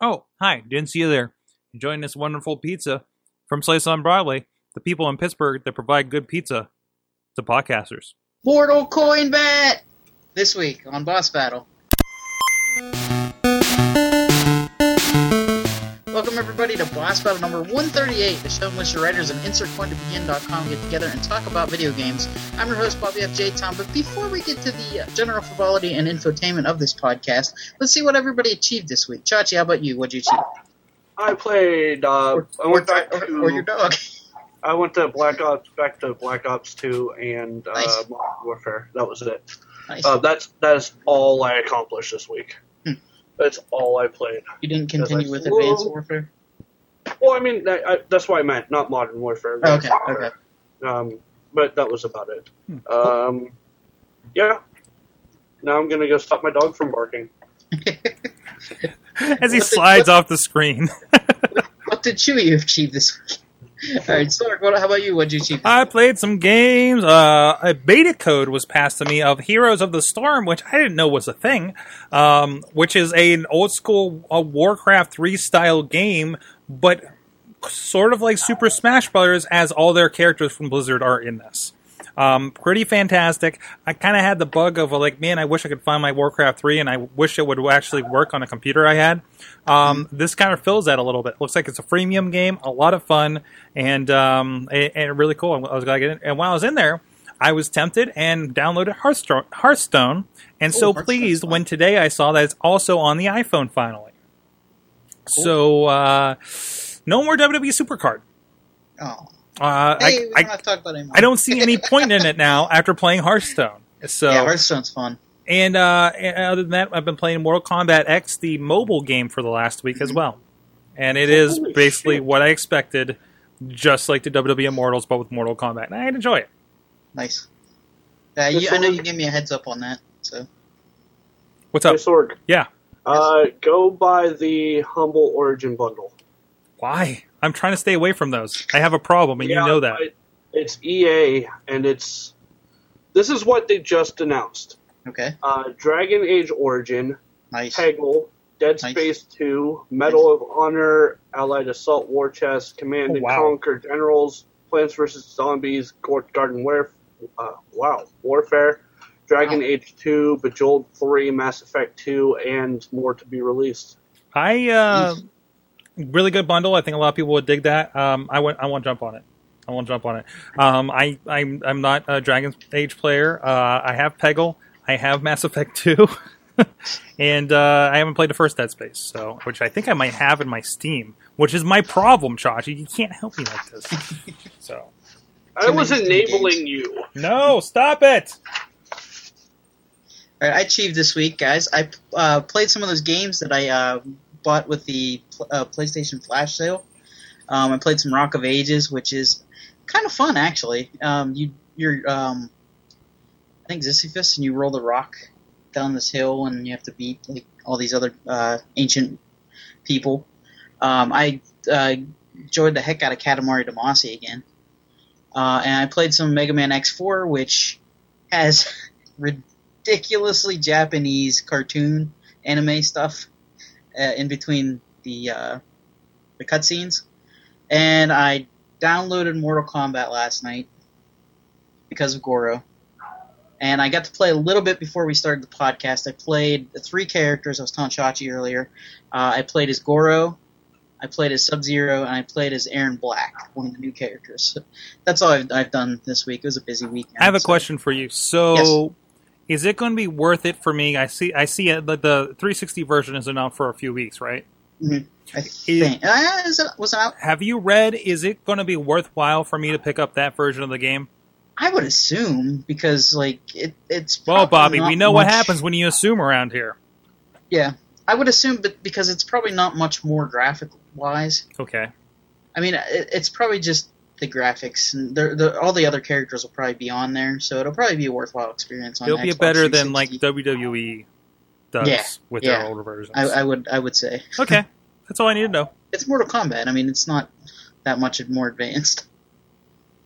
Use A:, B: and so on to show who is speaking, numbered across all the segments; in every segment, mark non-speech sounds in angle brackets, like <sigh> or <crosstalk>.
A: Oh, hi. Didn't see you there. Enjoying this wonderful pizza from Slice on Broadway. The people in Pittsburgh that provide good pizza to podcasters.
B: Mortal Kombat this week on Boss Battle. Welcome everybody to Boss Battle number 138, the show in which the writers of InsertCoinToBegin.com get together and talk about video games. I'm your host Bobby F. J. Tom, but before we get to the uh, general frivolity and infotainment of this podcast, let's see what everybody achieved this week. Chachi, how about you? What'd you achieve?
C: I played. Uh,
B: Or,
C: I went
B: or-
C: back
B: or-
C: to.
B: or your dog.
C: I went to Black Ops, back to Black Ops Two, and uh,
B: Nice.
C: Modern Warfare. That was it.
B: Nice.
C: Uh, that's that is all I accomplished this week. That's all I played.
B: you didn't continue with
C: Whoa.
B: Advanced Warfare?
C: Well, I mean, I, I, that's what I meant, not Modern Warfare.
B: Oh, okay, okay.
C: Um, but that was about it.
A: Hmm.
C: Um, yeah. Now I'm gonna go stop my dog from barking. <laughs>
A: As he
B: What the-
A: slides off the screen. <laughs>
B: What did Chewie achieve this week? All right, Stark. What, how about you? What'd you achieve?
A: I played some games. Uh, a beta code was passed to me of Heroes of the Storm, which I didn't know was a thing. Um, which is a, an old school uh, Warcraft three style game, but sort of like Super Smash Brothers, as all their characters from Blizzard are in this. Um, pretty fantastic. I kind of had the bug of like, man, I wish I could find my Warcraft 3 and I wish it would actually work on a computer I had. Um, this kind of fills that a little bit. Looks like it's a freemium game, a lot of fun, and um, and, really cool. I was glad to get in. And while I was in there, I was tempted and downloaded Hearthstone, Hearthstone and so pleased when today I saw that it's also on the iPhone finally. So uh, no more WWE Supercard.
B: Oh,
A: Uh,
B: hey, we
A: I,
B: don't
A: I,
B: have to talk about.
A: I don't see any point in it now <laughs> after playing Hearthstone. So
B: yeah, Hearthstone's fun.
A: and, uh, and other than that, I've been playing Mortal Kombat X, the mobile game, for the last week as well. And it is
C: Holy
A: basically
C: shit.
A: what I expected, just like the WWE Immortals, but with Mortal Kombat. And I enjoy it.
B: Nice. Uh, you, I know you gave me a heads up on that. So
A: What's up?
C: Hey, Sorg.
A: Yeah.
C: Uh, go buy the Humble Origin bundle.
A: Why? I'm trying to stay away from those. I have a problem, and
C: Yeah,
A: you know that.
C: It's EA, and it's this is what they just announced:
B: okay,
C: uh, Dragon Age Origin,
B: nice.
C: Peggle, Dead
B: Nice.
C: Space Two, Medal of Honor, Allied Assault War Chest, Command
A: Oh,
C: and
A: wow.
C: Conquer Generals, Plants vs Zombies, Court Garden Warf- uh, wow, Warfare, Dragon
B: Wow.
C: Age Two, Bejeweled Three, Mass Effect Two, and more to be released.
A: I uh, really good bundle. I think a lot of people would dig that. Um, I want I won't jump on it. I won't jump on it. Um, I I'm I'm not a Dragon Age player. Uh, I have Peggle. I have Mass Effect Two, <laughs> and uh, I haven't played the first Dead Space. So, which I think I might have in my Steam, which is my problem, Chachi. You can't help me like this. <laughs> So,
C: I was enabling you.
A: no, stop it.
B: All right, I achieved this week, guys. I uh, played some of those games that I uh, bought with the uh, PlayStation Flash sale. Um, I played some Rock of Ages, which is kind of fun actually. Um, you you're um, I think Sisyphus, and you roll the rock down this hill, and you have to beat like all these other uh, ancient people. Um, I uh, enjoyed the heck out of Katamari Damacy again, uh, and I played some Mega Man X4, which has <laughs> ridiculously Japanese cartoon anime stuff uh, in between the uh, the cutscenes, and I downloaded Mortal Kombat last night because of Goro. And I got to play a little bit before we started the podcast. I played the three characters I was telling Chachi earlier. Uh, I played as Goro, I played as Sub Zero, and I played as Erron Black, one of the new characters. <laughs> That's all I've, I've done this week. It was a busy week.
A: I have a question for you. So, is it going to be worth it for me? I see. I see it. The, the 360 version is out for a few weeks, right?
B: I think. Uh, is it, was it out?
A: Have you read? Is it going to be worthwhile for me to pick up that version of the game?
B: I would assume because like it, it's.
A: Well, Bobby, we know what happens when you assume around here.
B: Yeah, I would assume, but because it's probably not much more graphic wise.
A: Okay.
B: I mean, it, it's probably just the graphics, and the, the, all the other characters will probably be on there, so it'll probably be a worthwhile experience. On
A: It'll be
B: Xbox
A: better than like WWE does
B: Yeah,
A: with
B: yeah.
A: their older versions.
B: I, I would, I would say <laughs>
A: okay. That's all I need to know.
B: it's Mortal Kombat. I mean, it's not that much more advanced. <laughs>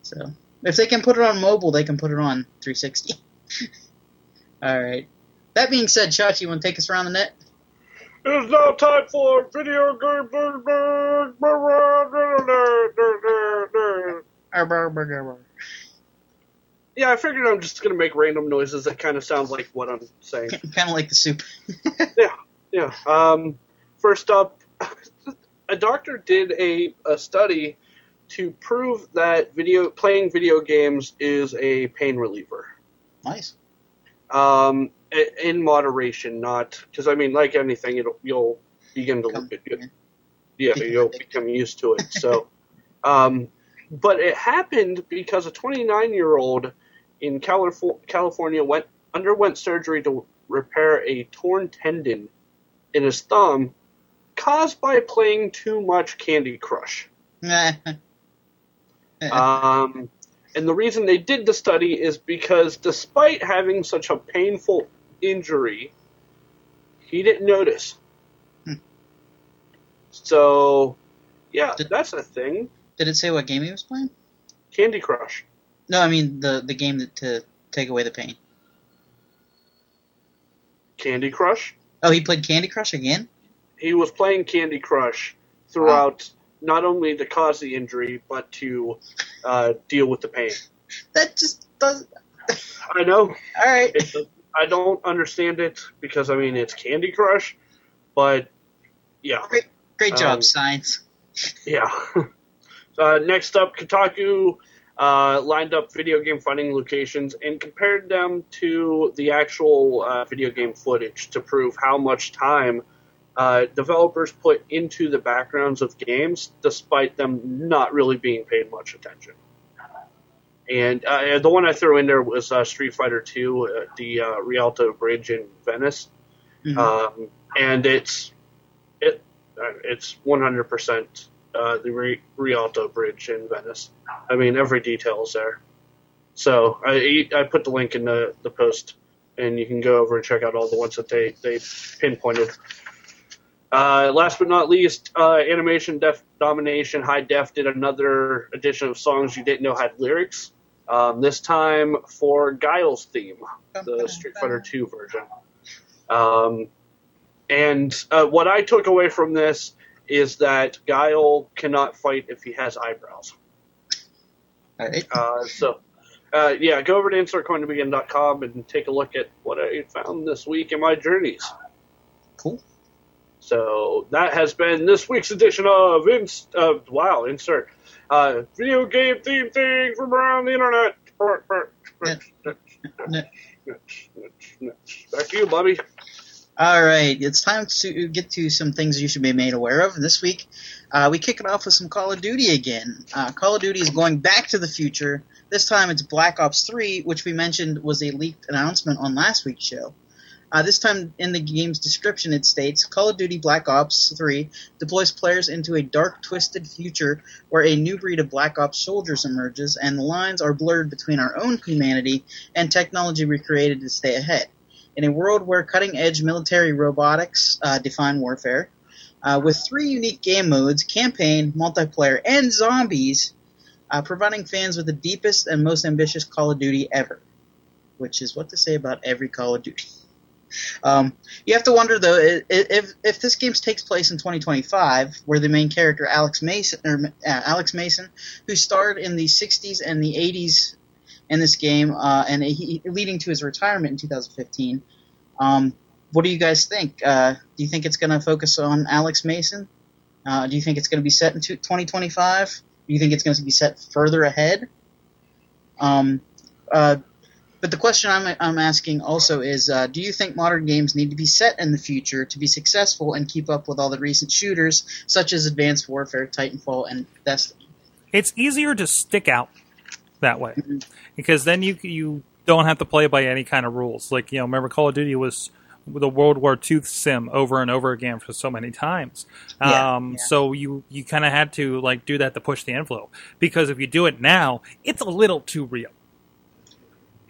B: So if they can put it on mobile, they can put it on 360. <laughs> all right. That being said, Chachi, you want to take us around the net?
C: It is now time for video game. <laughs> Yeah, I figured I'm just gonna make random noises that kind of sound like what I'm saying. <laughs>
B: kind of like the soup. <laughs>
C: Yeah. Yeah. Um, first up, a doctor did a, a study to prove that video playing video games is a pain reliever.
B: nice.
C: Um, in moderation, not because I mean, like anything, it'll you'll begin to look
B: Come-
C: yeah, you'll <laughs> become used to it. So, um, but it happened because a 29 year old in Calif- California went underwent surgery to repair a torn tendon in his thumb caused by playing too much Candy Crush. <laughs> Um, and the reason they did the study is because despite having such a painful injury, he didn't notice.
B: Hmm.
C: So, yeah,
B: Did-
C: that's a thing.
B: Did it say what game he was playing?
C: Candy Crush.
B: No, I mean the the game that, to take away the pain.
C: Candy Crush.
B: Oh, he played Candy Crush again.
C: He was playing Candy Crush throughout not only to cause the injury, but to uh, deal with the pain.
B: That just does.
C: I know.
B: All right.
C: It, I don't understand it because, I mean, it's Candy Crush, but yeah.
B: Great job,
C: Um,
B: science.
C: Yeah. <laughs> uh, next up, Kotaku uh, lined up video game funding locations and compared them to the actual uh, video game footage to prove how much time uh, developers put into the backgrounds of games, despite them not really being paid much attention. And uh, the one I threw in there was uh, Street Fighter II, uh, the uh, Rialto Bridge in Venice
B: Mhm.
C: um, and it's it uh, it's 100% uh, the Re- Rialto Bridge in Venice. I mean, every detail is there. So I I put the link in the, the post, and you can go over and check out all the ones that they they pinpointed. Uh, last but not least, uh, Animation Def Domination High Def did another edition of songs you didn't know had lyrics. Um, this time for Guile's theme the Street Fighter II version. Um, and uh, what I took away from this is that Guile cannot fight if he has eyebrows.
B: All right.
C: Uh, so, uh, yeah, go over to insertcointobegin.com and take a look at what I found this week in my journeys.
B: Cool.
C: So that has been this week's edition of Inst- uh, wow, insert uh, video game theme thing from around the internet. Back to you, Bobby.
B: All right, it's time to get to some things you should be made aware of. This week, uh, we kick it off with some Call of Duty again. Uh, Call of Duty is going back to the future. This time it's Black Ops 3, which we mentioned was a leaked announcement on last week's show. Uh, this time in the game's description, it states Call of Duty Black Ops 3 deploys players into a dark, twisted future where a new breed of Black Ops soldiers emerges, and the lines are blurred between our own humanity and technology we created to stay ahead in a world where cutting edge military robotics uh, define warfare, uh, with three unique game modes campaign, multiplayer, and zombies, uh, providing fans with the deepest and most ambitious Call of Duty ever. Which is what to say about every Call of Duty. <laughs> Um, you have to wonder though if if this game takes place in 2025, where the main character Alex Mason or uh, Alex Mason, who starred in the 60s and the 80s in this game, uh, and he, leading to his retirement in 2015. Um, what do you guys think? Uh, do you think it's going to focus on Alex Mason? Uh, do you think it's going to be set in 2025? Do you think it's going to be set further ahead? Um, uh, but the question I'm, I'm asking also is, uh, do you think modern games need to be set in the future to be successful and keep up with all the recent shooters, such as Advanced Warfare, Titanfall, and Destiny?
A: It's easier to stick out that way
B: Mhm.
A: because then you you don't have to play by any kind of rules. Like you know, remember Call of Duty was the World War II sim over and over again for so many times.
B: Yeah,
A: um,
B: yeah.
A: So you you kind of had to like do that to push the envelope because if you do it now, it's a little too real.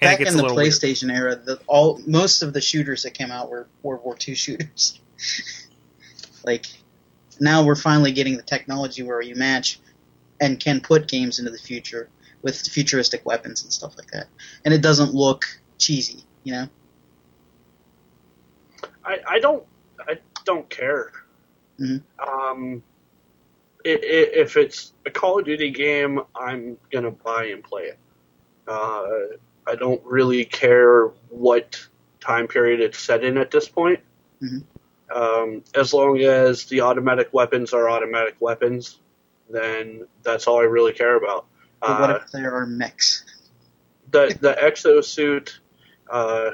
A: And it
B: Back in the
A: little weird.
B: PlayStation era, the, all most of the shooters that came out were World War II <laughs> shooters. like now, we're finally getting the technology where you match and can put games into the future with futuristic weapons and stuff like that, and it doesn't look cheesy. You know,
C: I, I don't I, don't care.
B: Mhm.
C: Um, i i if it's a Call of Duty game, I'm gonna buy and play it. Uh, I don't really care what time period it's set in at this point.
B: Mhm.
C: Um, as long as the automatic weapons are automatic weapons, then that's all I really care about.
B: But what
C: Uh,
B: if there are mechs?
C: the the exosuit, uh,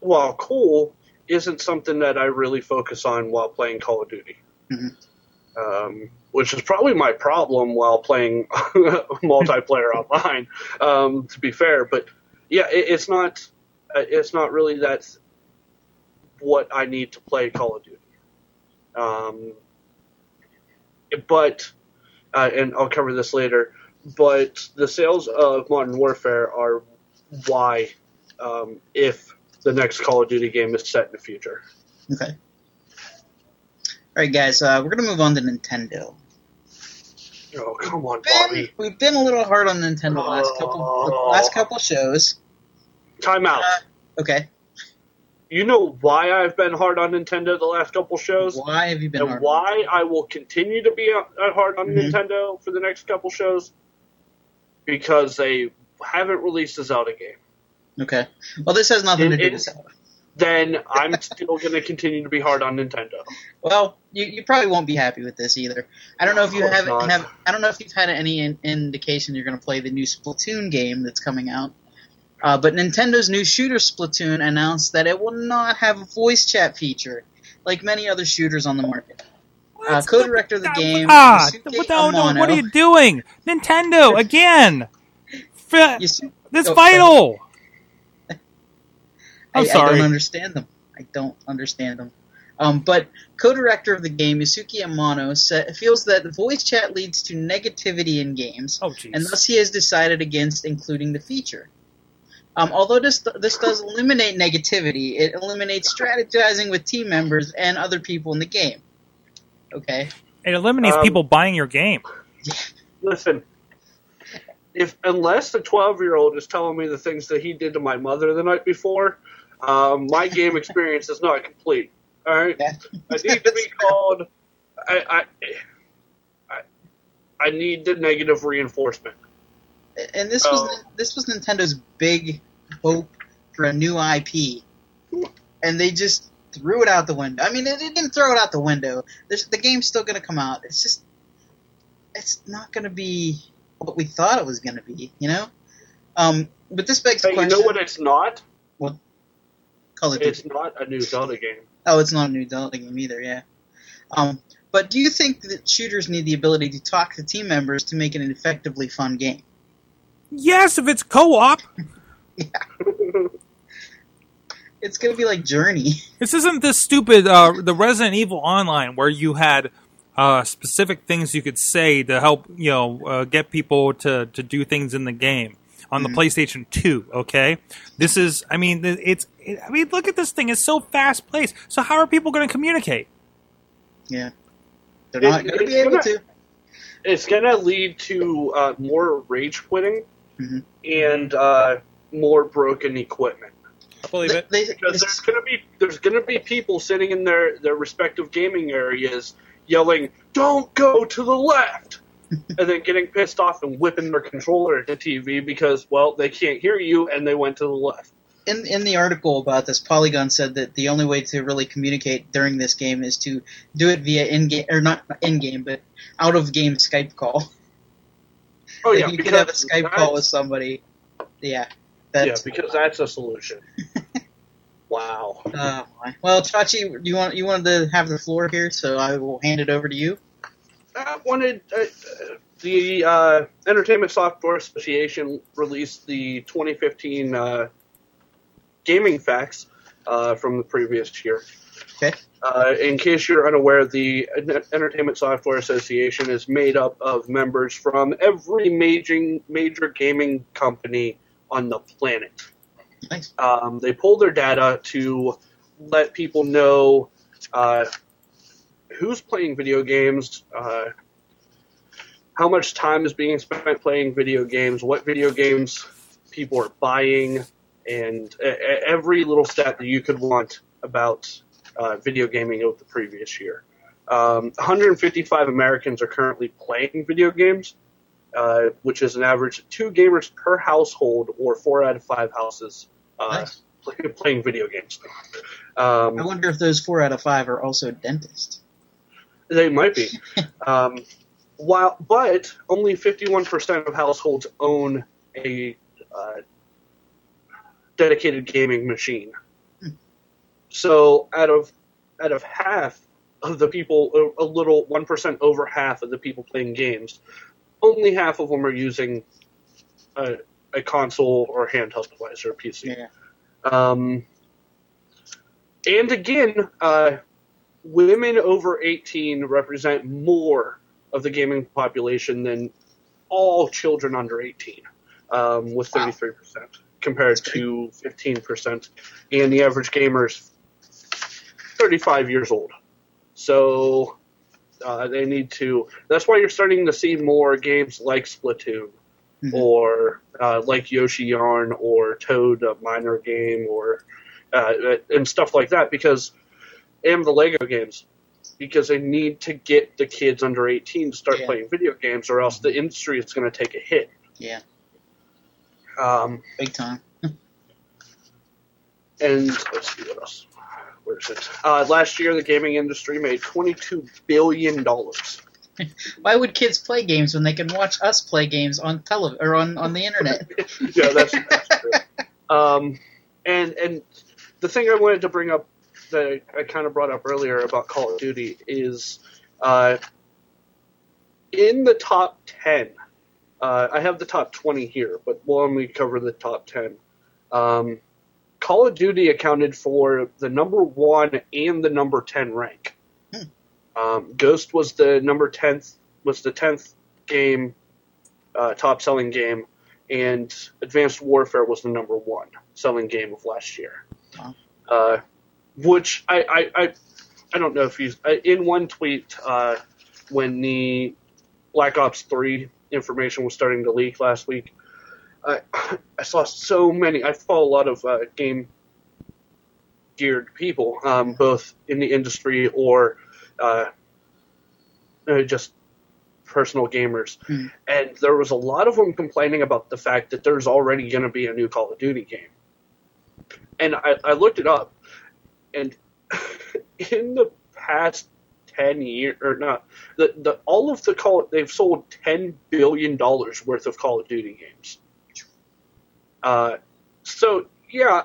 C: while cool, isn't something that I really focus on while playing Call of Duty.
B: Mhm.
C: Um, which is probably my problem while playing <laughs> multiplayer <laughs> online. Um, to be fair, but yeah, it, it's not uh, it's not really that what I need to play Call of Duty. Um, but uh, and I'll cover this later. But the sales of Modern Warfare are why, um, if the next Call of Duty game is set in the future.
B: Okay. All right, guys. Uh, we're gonna move on to Nintendo.
C: Oh come on,
B: Been,
C: Bobby!
B: we've been a little hard on Nintendo the last couple the last couple shows.
C: Time out.
B: Uh, okay.
C: You know why I've been hard on Nintendo the last couple shows,
B: Why have you been
C: and
B: hard?
C: why I will continue to be uh, hard on
B: Mhm.
C: Nintendo for the next couple shows, because they haven't released a Zelda game.
B: Okay. Well, this has nothing to do
C: it-
B: with Zelda.
C: Then I'm still going to continue to be hard on Nintendo.
B: Well, you, you probably won't be happy with this either. I don't know if you
C: Of course
B: haven't have I don't know if you've had any in, indication you're going to play the new Splatoon game that's coming out. Uh, but Nintendo's new shooter Splatoon announced that it will not have a voice chat feature, like many other shooters on the market. Uh, co-director of the game,
A: Ah, what, no, no, what are you doing? Nintendo again. F-
B: Yasu-
A: this vital.
B: I,
A: I'm
B: I
A: sorry.
B: don't understand them. I don't understand them. Um, but co-director of the game, Yusuke Amano, sa- feels that the voice chat leads to negativity in games,
A: Oh,
B: and thus he has decided against including the feature. Um, although this this does eliminate negativity, it eliminates strategizing with team members and other people in the game. Okay.
A: It eliminates
C: Um,
A: people buying your game. <laughs>
C: Listen, if unless the 12 year old is telling me the things that he did to my mother the night before, um, my game experience is not complete. All right,
B: Yeah.
C: I need to be <laughs> called. I, I, I, need the negative reinforcement.
B: and this was
C: Oh.
B: this was Nintendo's big hope for a new IP, and they just threw it out the window. I mean, they didn't throw it out the window. There's, the game's still going to come out. It's just, it's not going to be what we thought it was going to be. You know. Um, but this begs the
C: Hey, you
B: question:
C: know what it's not?
B: Call of Duty.
C: It's not a new Zelda game.
B: Oh, it's not a new Zelda game either. Yeah. Um, but do you think that shooters need the ability to talk to team members to make it an effectively fun game?
A: Yes, if it's co-op. <laughs>
B: It's going to be like Journey. <laughs>
A: This isn't this stupid uh, the Resident Evil Online where you had uh, specific things you could say to help you know uh, get people to to do things in the game on the
B: Mhm.
A: PlayStation Two. Okay, this is I mean it's it, I mean look at this thing. It's so fast paced. So how are people going to communicate?
B: Yeah. They're not going to be able
C: gonna-
B: to.
C: It's going to lead to uh, more rage quitting
B: Mhm.
C: and uh, more broken equipment.
A: I believe it.
B: they-
C: because there's gonna be there's gonna be people sitting in their their respective gaming areas yelling, "Don't go to the left," and then getting pissed off and whipping their controller at the TV because well they can't hear you and they went to the left.
B: in in the article about this, Polygon said that the only way to really communicate during this game is to do it via in game or not in game, but out of game Skype call. <laughs>
C: Oh
B: Like
C: yeah,
B: you could have a Skype call with somebody. Yeah,
C: yeah, because that's a solution. <laughs> wow.
B: Uh, well, Chachi, you want you wanted to have the floor here, so I will hand it over to you.
C: I wanted uh, uh, the uh, Entertainment Software Association released the 2015 uh, gaming facts uh, from the previous year.
B: Okay.
C: Uh, in case you're unaware, the Entertainment Software Association is made up of members from every major major gaming company on the planet.
B: Nice.
C: Um, they pull their data to let people know uh, who's playing video games, uh, how much time is being spent playing video games, what video games people are buying, and every little stat that you could want about uh, video gaming of the previous year. Um, 155 Americans are currently playing video games, uh, which is an average of two gamers per household, or four out of five houses uh,
B: Nice.
C: play- playing video games.
B: I
C: Um,
B: wonder if those four out of five are also dentists.
C: They might be. <laughs> um, while, but only 51% of households own a uh, dedicated gaming machine. So out of out of half of the people, a, little one percent over half of the people playing games, only half of them are using a, a console or handheld device or a PC.
B: Yeah.
C: Um, and again, uh, women over 18 represent more of the gaming population than all children under 18, um, with 33%, compared to 15%. And the average gamer is 35 years old. So uh, they need to. That's why you're starting to see more games like Splatoon
B: Mhm.
C: or uh, like Yoshi Yarn or Toad a minor game or uh, and stuff like that because and the Lego games because they need to get the kids under 18 to start
B: Yeah.
C: playing video games or else the industry is going to take a hit.
B: Yeah,
C: Um,
B: big time.
C: and let's see what else. Where is it? Uh, last year, the gaming industry made 22 billion dollars. <laughs>
B: Why would kids play games when they can watch us play games on tele or on, on the internet? <laughs>
C: yeah, that's, that's true. <laughs> Um, and and the thing I wanted to bring up that I kind of brought up earlier about Call of Duty is uh, in the top ten. Uh, I have the top twenty here, but we'll only cover the top ten. Um, Call of Duty accounted for the number one and the number ten rank.
B: Hmm.
C: Um, Ghost was the number tenth was the tenth game, uh, top selling game, and Advanced Warfare was the number one selling game of last year.
B: Wow.
C: Uh, which I, I, I, I don't know if you I- in one tweet uh, when the Black Ops Three information was starting to leak last week. I, I saw so many. I follow a lot of uh, game geared people, um, both in the industry or uh, uh, just personal gamers.
B: Hmm.
C: And there was a lot of them complaining about the fact that there's already going to be a new Call of Duty game. And I, I looked it up, and <laughs> in the past ten years, or not, the, the all of the call they've sold ten billion dollars worth of Call of Duty games. Uh, so yeah,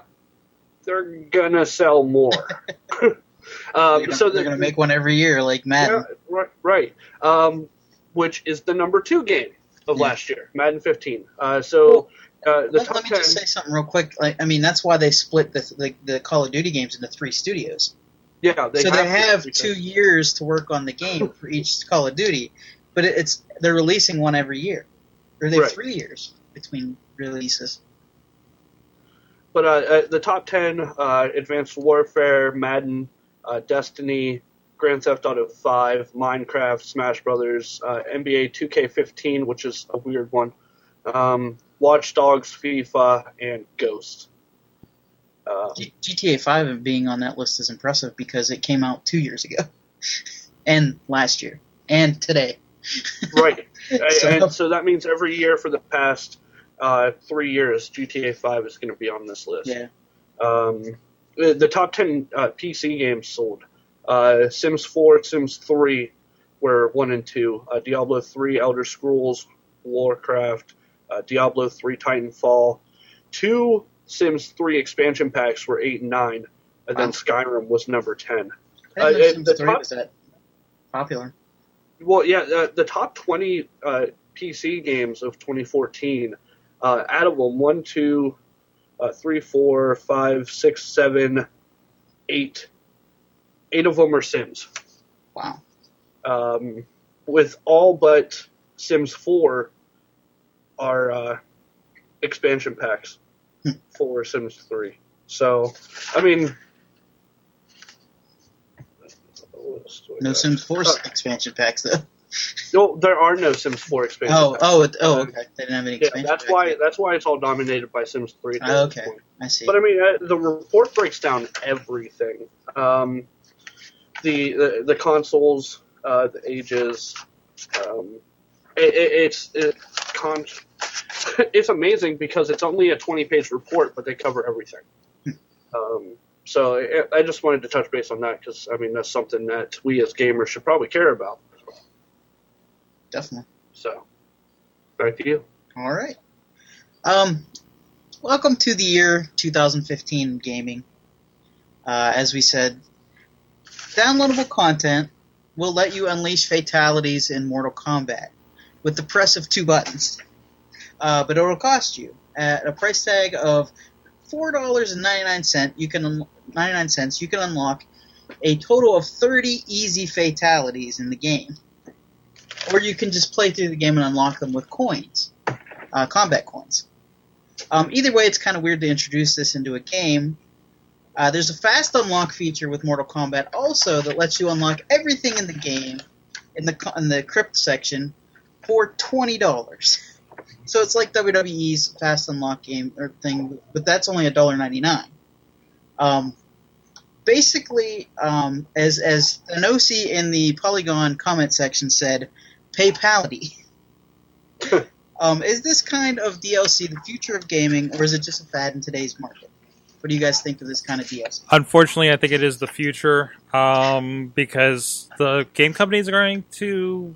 C: they're gonna sell more. <laughs> <laughs>
B: they're
C: um,
B: gonna,
C: so
B: they're
C: the-
B: gonna make one every year, like Madden.
C: yeah, right, right. Um, which is the number two game of
B: Yeah.
C: last year, Madden 15. Uh, so uh, the
B: Let, let me
C: 10.
B: just say something real quick. Like, I mean, that's why they split the, the the Call of Duty games into three studios.
C: yeah, they
B: so
C: have
B: they have
C: because-
B: two years to work on the game for each Call of Duty, but it, it's they're releasing one every year, or they have
C: Right.
B: three years between releases.
C: But uh, uh, the top 10 uh, Advanced Warfare, Madden, uh, Destiny, Grand Theft Auto 5, Minecraft, Smash Brothers, uh, NBA 2K15, which is a weird one, um, Watch Dogs, FIFA, and Ghost. Uh,
B: G- GTA Five being on that list is impressive because it came out two years ago, <laughs> and last year, and today. <laughs>
C: right.
B: So-
C: and so that means every year for the past uh, three years, GTA 5 is going to be on this list.
B: Yeah.
C: Um, the, the top 10 uh, PC games sold uh, Sims 4, Sims 3 were 1 and 2, uh, Diablo 3, Elder Scrolls, Warcraft, uh, Diablo 3, Titanfall. Two Sims 3 expansion packs were 8 and 9, and then
B: Wow.
C: Skyrim was number 10.
B: I
C: Uh,
B: Sims
C: the
B: 3
C: top-
B: was that popular.
C: Well, yeah, uh, the top 20 uh, PC games of 2014, uh, out of them, 1, 2, uh, 3, 4, 5, 6, 7, 8. Eight of them are Sims.
B: Wow.
C: Um, with all but Sims 4 are uh, expansion packs
B: Hmm.
C: for Sims 3. So, I mean. what else do I
B: No
C: got?
B: Sims 4
C: Uh,
B: expansion packs though.
C: No, there are no Sims 4 expansion
B: Oh,
C: packs.
B: oh, oh, okay. They didn't have any Expansion
C: Yeah,
B: that's
C: why that's why it's all dominated by Sims 3.
B: Oh, okay. I see.
C: But I mean, uh, the report breaks down everything. Um, the the, the consoles, uh, the ages. Um, it, it, it's it, con- <laughs> it's amazing because it's only a 20 page report, but they cover everything. Um, so I, I just wanted to touch base on that because I mean that's something that we as gamers should probably care about.
B: Definitely.
C: So back to you.
B: All right. Um, welcome to the year 2015 gaming. Uh, as we said, downloadable content will let you unleash fatalities in Mortal Kombat with the press of two buttons. Uh, but it will cost you at a price tag of four dollars and ninety nine cent. You can ninety nine cents. You can unlock a total of thirty easy fatalities in the game, or you can just play through the game and unlock them with coins, uh, combat coins. Um, either way, it's kind of weird to introduce this into a game. Uh, there's a fast unlock feature with Mortal Kombat also that lets you unlock everything in the game in the in the crypt section for twenty dollars. <laughs> So it's like WWE's fast unlock game or thing, but that's only a dollar ninety nine. Um, basically, um, as as Anosi in the Polygon comment section said, PayPality. <laughs> um, is this kind of DLC the future of gaming, or is it just a fad in today's market? What do you guys think of this kind of DLC?
A: Unfortunately, I think it is the future um, because the game companies are going to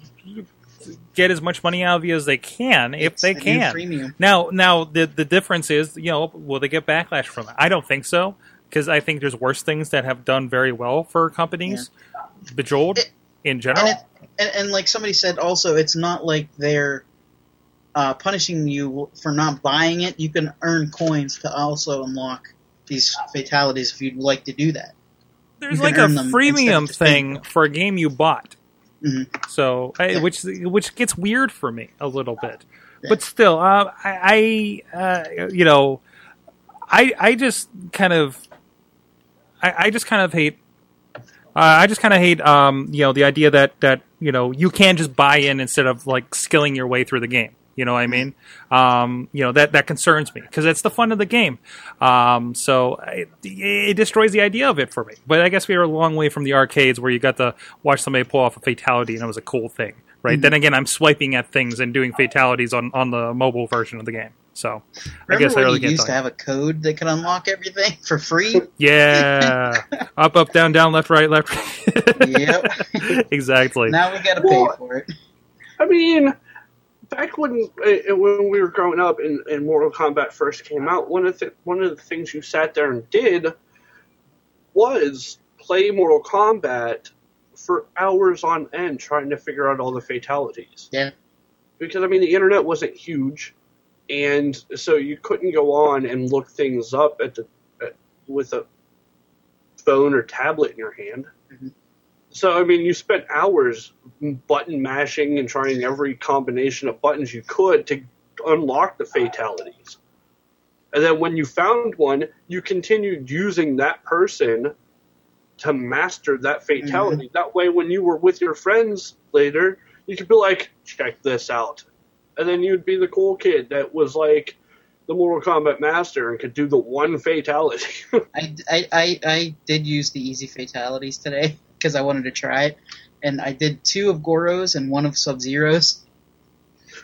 A: get as much money out of you as they can if
B: It's
A: they can. Now, now the the difference is, you know, will they get backlash from it? I don't think so because I think there's worse things that have done very well for companies. Bejeweled
B: It-
A: in general.
B: And, it, and, and like somebody said, also, it's not like they're uh, punishing you for not buying it. You can earn coins to also unlock these fatalities if you'd like to do that.
A: there's like a freemium
B: instead of just paying
A: thing for a game you bought.
B: Mhm.
A: So, I, which which gets weird for me a little bit,
B: Yeah.
A: but still, uh, I, I uh, you know, I I just kind of, I, I just kind of hate. Uh, I just kind of hate, um, you know, the idea that that you know you can just buy in instead of like skilling your way through the game. You know what I mean? Um, you know that that concerns me because it's the fun of the game. Um, so it, it destroys the idea of it for me. But I guess we are a long way from the arcades where you got to watch somebody pull off a fatality and it was a cool thing, right? Then again, I'm swiping at things and doing fatalities on on the mobile version of the game. So I guess I really
B: you used to have a code that could unlock everything <laughs> for free?
A: Yeah, up, up, down, down, left, right, left. right.
B: yep. <laughs>
A: exactly.
B: now we got to pay
C: Well-
B: for it.
C: I mean, back when uh, when we were growing up and, and Mortal Kombat first came out, one of the one of the things you sat there and did was play Mortal Kombat for hours on end, trying to figure out all the fatalities.
B: Yeah.
C: Because I mean, the internet wasn't huge, and so you couldn't go on and look things up at the at, with a phone or tablet in your hand.
B: Mhm.
C: So I mean, you spent hours button mashing and trying every combination of buttons you could to unlock the fatalities. And then when you found one, you continued using that person to master that fatality. Mm-hmm. That way, when you were with your friends later, you could be like, check this out. And then you'd be the cool kid that was like the Mortal Kombat master and could do the one fatality. <laughs>
B: I, I, I, I did use the easy fatalities today because I wanted to try it, and I did two of Goro's and one of Sub Zero's. <laughs>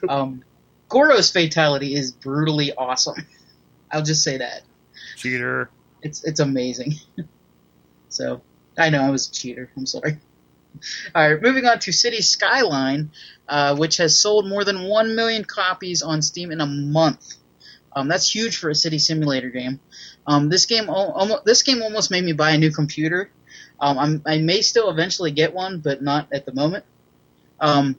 B: Um, Goro's fatality is brutally awesome. I'll just say that
A: Cheater.
B: it's it's amazing. <laughs> so I know I was a cheater. I'm sorry. <laughs> All right, moving on to City Skyline, uh, which has sold more than one million copies on Steam in a month. Um, that's huge for a city simulator game. Um, this game, al- almo- this game almost made me buy a new computer. Um, I may still eventually get one, but not at the moment. Um,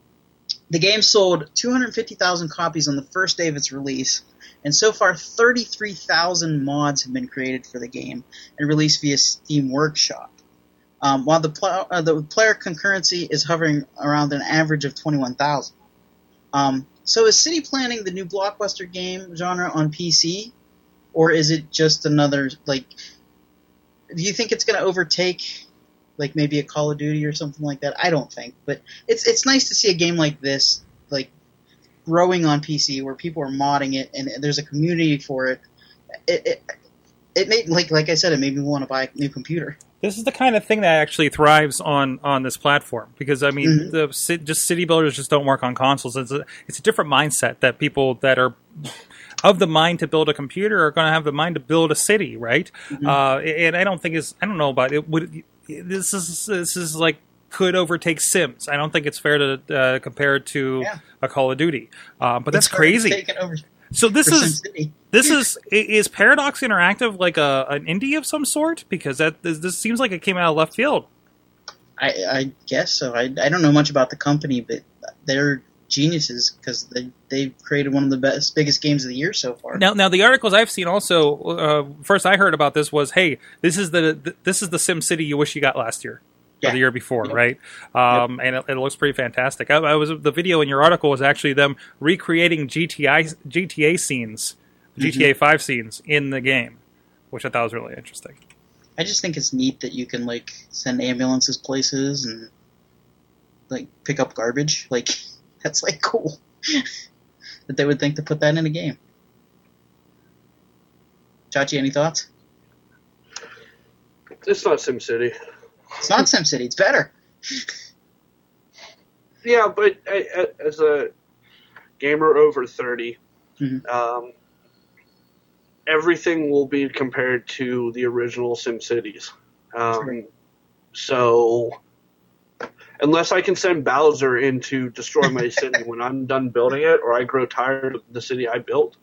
B: the game sold 250,000 copies on the first day of its release, and so far 33,000 mods have been created for the game and released via Steam Workshop. Um, while the, pl- uh, the player concurrency is hovering around an average of 21,000. Um, so is city planning the new blockbuster game genre on PC, or is it just another like? Do you think it's going to overtake, like maybe a Call of Duty or something like that? I don't think, but it's it's nice to see a game like this like growing on PC where people are modding it and there's a community for it. It it, it made like like I said, it made me want to buy a new computer.
A: this is the kind of thing that actually thrives on on this platform because I mean,
B: Mhm.
A: the just city builders just don't work on consoles. It's a it's a different mindset that people that are of the mind to build a computer are going to have the mind to build a city, right? Uh, and I don't think is I don't know about it. Would this is this is like could overtake Sims? I don't think it's fair to uh, compare it to
B: Yeah.
A: a Call of Duty. Uh, but that's
B: It's already
A: crazy. So this is this is is Paradox Interactive like a an indie of some sort? Because that this, this seems like it came out of left field.
B: I, I guess so. I, I don't know much about the company, but they're geniuses because they they've created one of the best biggest games of the year so far.
A: Now, now the articles I've seen also. Uh, first, I heard about this was, hey, this is the th- this is the Sim City you wish you got last year. Or
B: Yeah.
A: the year before,
B: Yep.
A: right? Um, And it, it looks pretty fantastic. I, I was the video in your article was actually them recreating GTI GTA scenes, GTA Five scenes in the game, which I thought was really interesting.
B: I just think it's neat that you can like send ambulances places and like pick up garbage. Like <laughs> that's like cool <laughs> that they would think to put that in a game. Chachi, any thoughts?
C: It's not SimCity.
B: It's not SimCity. It's better. <laughs>
C: Yeah, but I, as a gamer over 30,
B: Mhm.
C: um, everything will be compared to the original SimCities. Um. So, unless I can send Bowser in to destroy my <laughs> city when I'm done building it, or I grow tired of the city I built,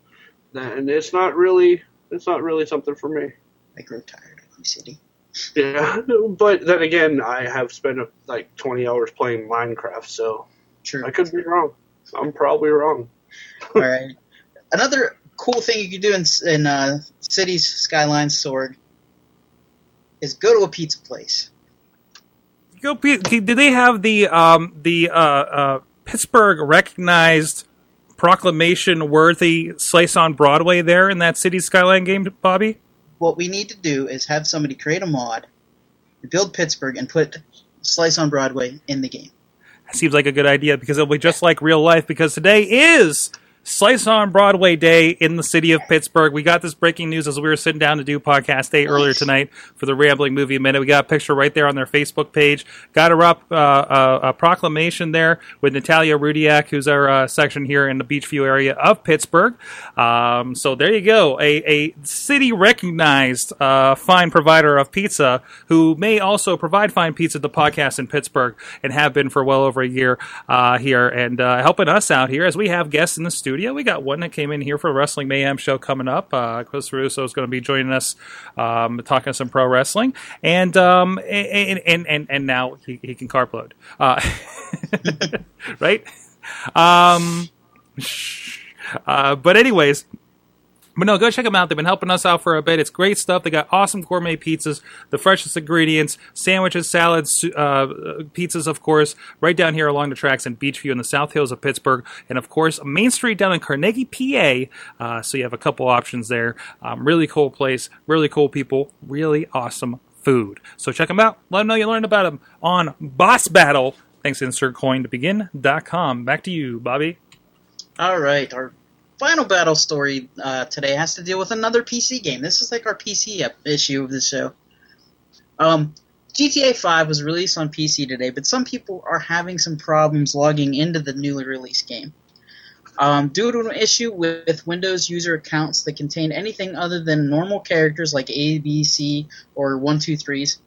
C: then it's not really it's not really something for me.
B: I grow tired of my city.
C: Yeah, <laughs> but then again, I have spent like 20 hours playing Minecraft, so
B: True.
C: I could be wrong. I'm probably wrong. <laughs>
B: All right. Another cool thing you can do in, in uh, Cities Skylines Sword is go to a pizza place.
A: Go, did they have the um, the uh, uh, Pittsburgh recognized proclamation worthy slice on Broadway there in that City Skyline game, Bobby?
B: What we need to do is have somebody create a mod, build Pittsburgh, and put Slice on Broadway in the game.
A: That seems like a good idea because it'll be just like real life. Because today is Slice on Broadway Day in the city of Pittsburgh. We got this breaking news as we were sitting down to do podcast day earlier tonight for the Rambling Movie Minute. We got a picture right there on their Facebook page. Got her up uh, uh, a proclamation there with Natalia Rudiak, who's our uh, section here in the Beechview area of Pittsburgh. Um, so there you go, a, a city recognized uh, fine provider of pizza who may also provide fine pizza to podcast in Pittsburgh and have been for well over a year uh, here and uh, helping us out here as we have guests in the studio. We got one that came in here for a Wrestling Mayhem show coming up. Uh, Chris Russo is going to be joining us, um, talking some pro wrestling, and um, and, and and and now he, he can carpload, uh, <laughs> right? Um, uh, but anyways. But no, go check them out. They've been helping us out for a bit. It's great stuff. They got awesome gourmet pizzas, the freshest ingredients, sandwiches, salads, uh, pizzas, of course, right down here along the tracks in Beechview in the South Hills of Pittsburgh. And of course, Main Street down in Carnegie, PA. Uh, so you have a couple options there. Um, really cool place, really cool people, really awesome food. So check them out. Let them know you learned about them on Boss Battle. Thanks to InsertCoinToBegin.com. Back to you, Bobby.
B: All right, our final battle story uh, today has to deal with another PC game. This is like our PC issue of the show. Um, GTA 5 was released on PC today, but some people are having some problems logging into the newly released game. Um, due to an issue with Windows user accounts that contain anything other than normal characters like A, B, C, or 1, 2, 3s,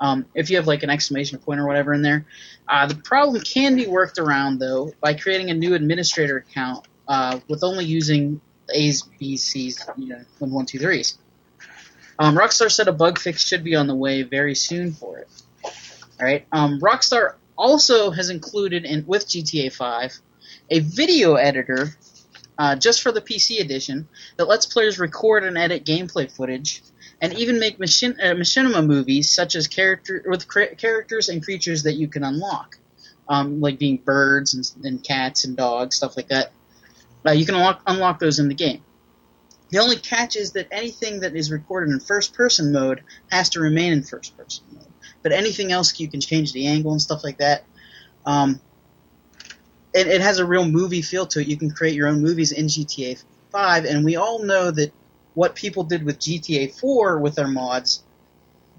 B: um, if you have like an exclamation point or whatever in there, uh, the problem can be worked around though by creating a new administrator account uh, with only using A's, B's, C's, you know, and one, two, threes. Um, Rockstar said a bug fix should be on the way very soon for it. All right. Um, Rockstar also has included in with GTA 5 a video editor uh, just for the PC edition that lets players record and edit gameplay footage and even make machin- uh, machinima movies such as character with characters and creatures that you can unlock, um, like being birds and, and cats and dogs, stuff like that. You can unlock, unlock those in the game. The only catch is that anything that is recorded in first person mode has to remain in first person mode. But anything else, you can change the angle and stuff like that. Um, it, it has a real movie feel to it. You can create your own movies in GTA 5, and we all know that what people did with GTA 4 with their mods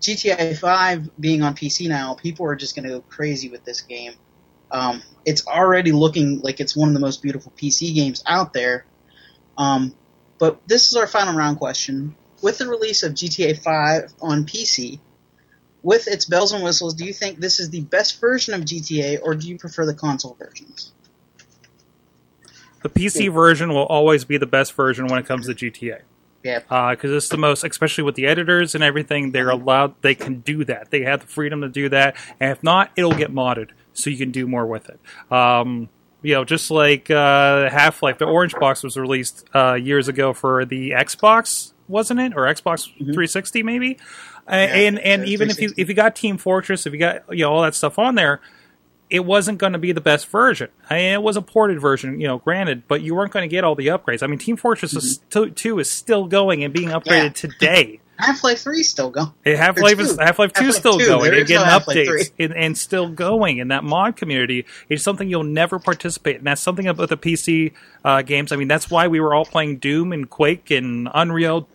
B: GTA 5 being on PC now, people are just going to go crazy with this game. Um, it's already looking like it's one of the most beautiful PC games out there. Um, but this is our final round question. With the release of GTA 5 on PC, with its bells and whistles, do you think this is the best version of GTA, or do you prefer the console versions?
A: The PC version will always be the best version when it comes to GTA.
B: Yeah.
A: because it's the most, especially with the editors and everything. They're allowed, they can do that. They have the freedom to do that, and if not, it'll get modded so you can do more with it. Um, you know, just like uh, Half Life, the Orange Box was released uh, years ago for the Xbox, wasn't it, or Xbox 360 maybe? Uh, and and even if you if you got Team Fortress, if you got you know all that stuff on there, it wasn't going to be the best version. I mean, it was a ported version, you know, granted, but you weren't going to get all the upgrades. I mean, Team Fortress
B: Mm-hmm.
A: st- 2 is still going and being upgraded today.
B: Half Life 3 still going.
A: Half Life is. Half Life Two still
B: 2,
A: going and
B: no
A: getting updates and, and still going. And that mod community is something you'll never participate. in. that's something about the PC uh, games. I mean, that's why we were all playing Doom and Quake and Unreal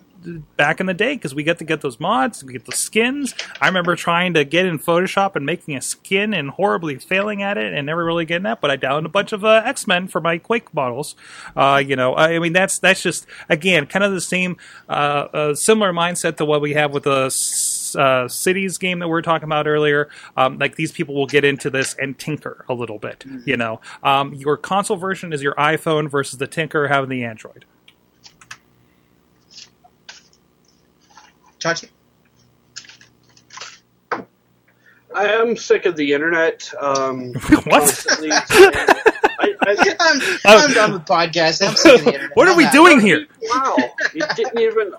A: back in the day because we get to get those mods, we get the skins. I remember trying to get in Photoshop and making a skin and horribly failing at it and never really getting that. But I downloaded a bunch of uh, X Men for my Quake models. Uh, you know, I mean that's that's just again kind of the same uh, uh, similar mindset to what we have with the uh, cities game that we were talking about earlier. Um, like these people will get into this and tinker a little bit. You know, um, your console version is your iPhone versus the tinker having the Android.
B: Chachi?
C: I am sick of the internet. Um, <laughs>
A: What?
C: I, I, <laughs>
B: I'm,
A: Oh.
B: I'm done with podcasting. I'm sick of the internet.
A: What are we
B: I'm
A: doing here?
C: Wow, you didn't even.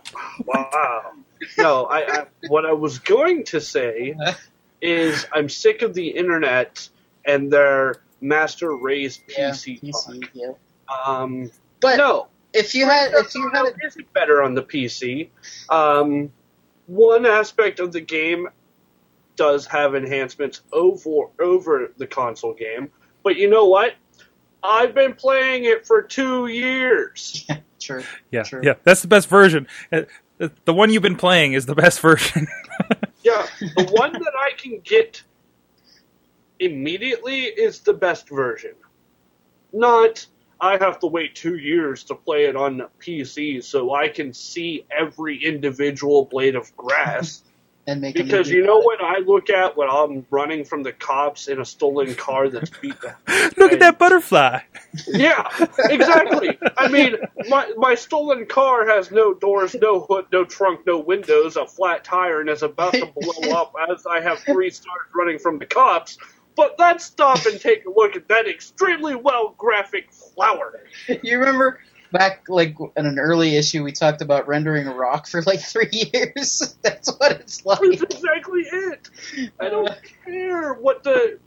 C: Wow. No, I, I. What I was going to say is I'm sick of the internet and their master race
B: Yeah,
C: PC.
B: PC,
C: talk.
B: yeah.
C: Um,
B: But
C: no,
B: if you had, if you had,
C: How is it better on the PC? Um, one aspect of the game does have enhancements over over the console game, but you know what? I've been playing it for two years. <laughs>
B: a, sure,
A: Yeah,
B: True.
A: yeah, that's the best version. Uh, The the one you've been playing is the best <laughs> version.
C: Yeah, the one that I can get immediately is the best version. Not I have to wait two years to play it on PC so I can see every individual blade of grass. <laughs>
B: and make a
C: Because you know what I look at when I'm running from the cops in a stolen car that's beat the <laughs>
A: Look at that butterfly. <laughs>
C: Yeah, exactly. I mean, my my stolen car has no doors, no hood, no trunk, no windows, a flat tire, and is about to blow up as I have three stars running from the cops. But let's stop and take a look at that extremely well graphic flower. <laughs>
B: You remember back like in an early issue we talked about rendering a rock for like three <laughs> years. <laughs> That's what it's like.
C: That's exactly it. I don't uh, care what the.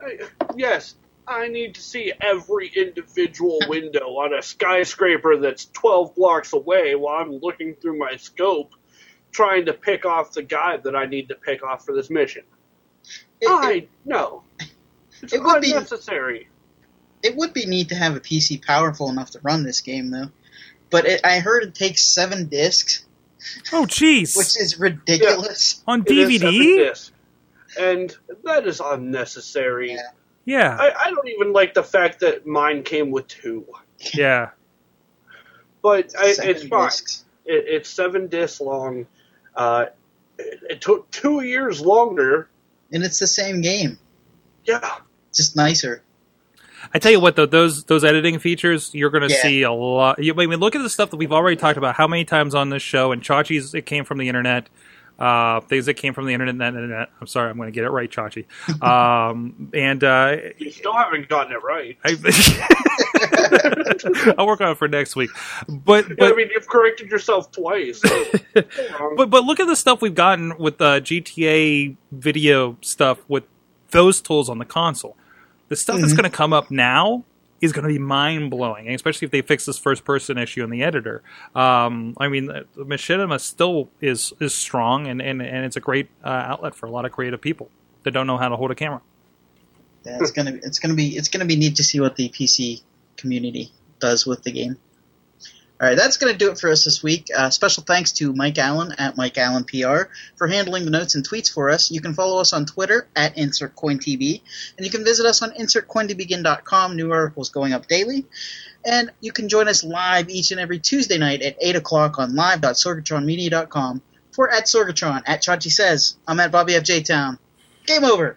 C: I, yes, I need to see every individual window on a skyscraper that's 12 blocks away while I'm looking through my scope trying to pick off the guy that I need to pick off for this mission.
B: It,
C: I
B: it,
C: no. It's
B: It would be-
C: unnecessary.
B: it would be neat to have a PC powerful enough to run this game though. But it, I heard it takes seven discs,
A: Oh, jeez.
B: which is ridiculous.
A: On
C: It is seven
A: DVD?
C: And that is unnecessary.
B: Yeah.
A: Yeah,
C: I, I don't even like the fact that mine came with two.
A: yeah.
C: But I,
B: Seven
C: it's fine. It, it's seven discs long. Uh, it, it took two years longer.
B: And it's the same game,
C: Yeah,
B: just nicer.
A: I tell you what, though, those those editing features, you're going to
B: Yeah.
A: see a lot. You, I mean, look at the stuff that we've already talked about. How many times on this show? And Chachi's, it came from the internet. Uh, things that came from the internet. internet, internet. I'm sorry, I'm going to get it right, Chachi. Um, <laughs> and uh,
C: you still haven't gotten it right.
A: I, <laughs> I'll work on it for next week. But
C: I mean, you've corrected yourself twice. so- <laughs>
A: but but look at the stuff we've gotten with the GTA video stuff with those tools on the console. The stuff that's
B: Mhm.
A: going to come up now is going to be mind blowing, especially if they fix this first person issue in the editor. Um, I mean, uh, Machinima still is is strong, and and, and it's a great uh, outlet for a lot of creative people that don't know how to hold a camera.
B: Yeah, it's gonna it's gonna be it's gonna be neat to see what the PC community does with the game. All right, that's going to do it for us this week. Uh, special thanks to Mike Allen at Mike Allen PR for handling the notes and tweets for us. You can follow us on Twitter at InsertCoinTV, and you can visit us on InsertCoinToBegin.com. New articles going up daily. And you can join us live each and every Tuesday night at 8 o'clock on live.sorgatronmedia.com. For at Sorgatron, at Chachi Says, I'm at Bobby F. J. Town. Game over!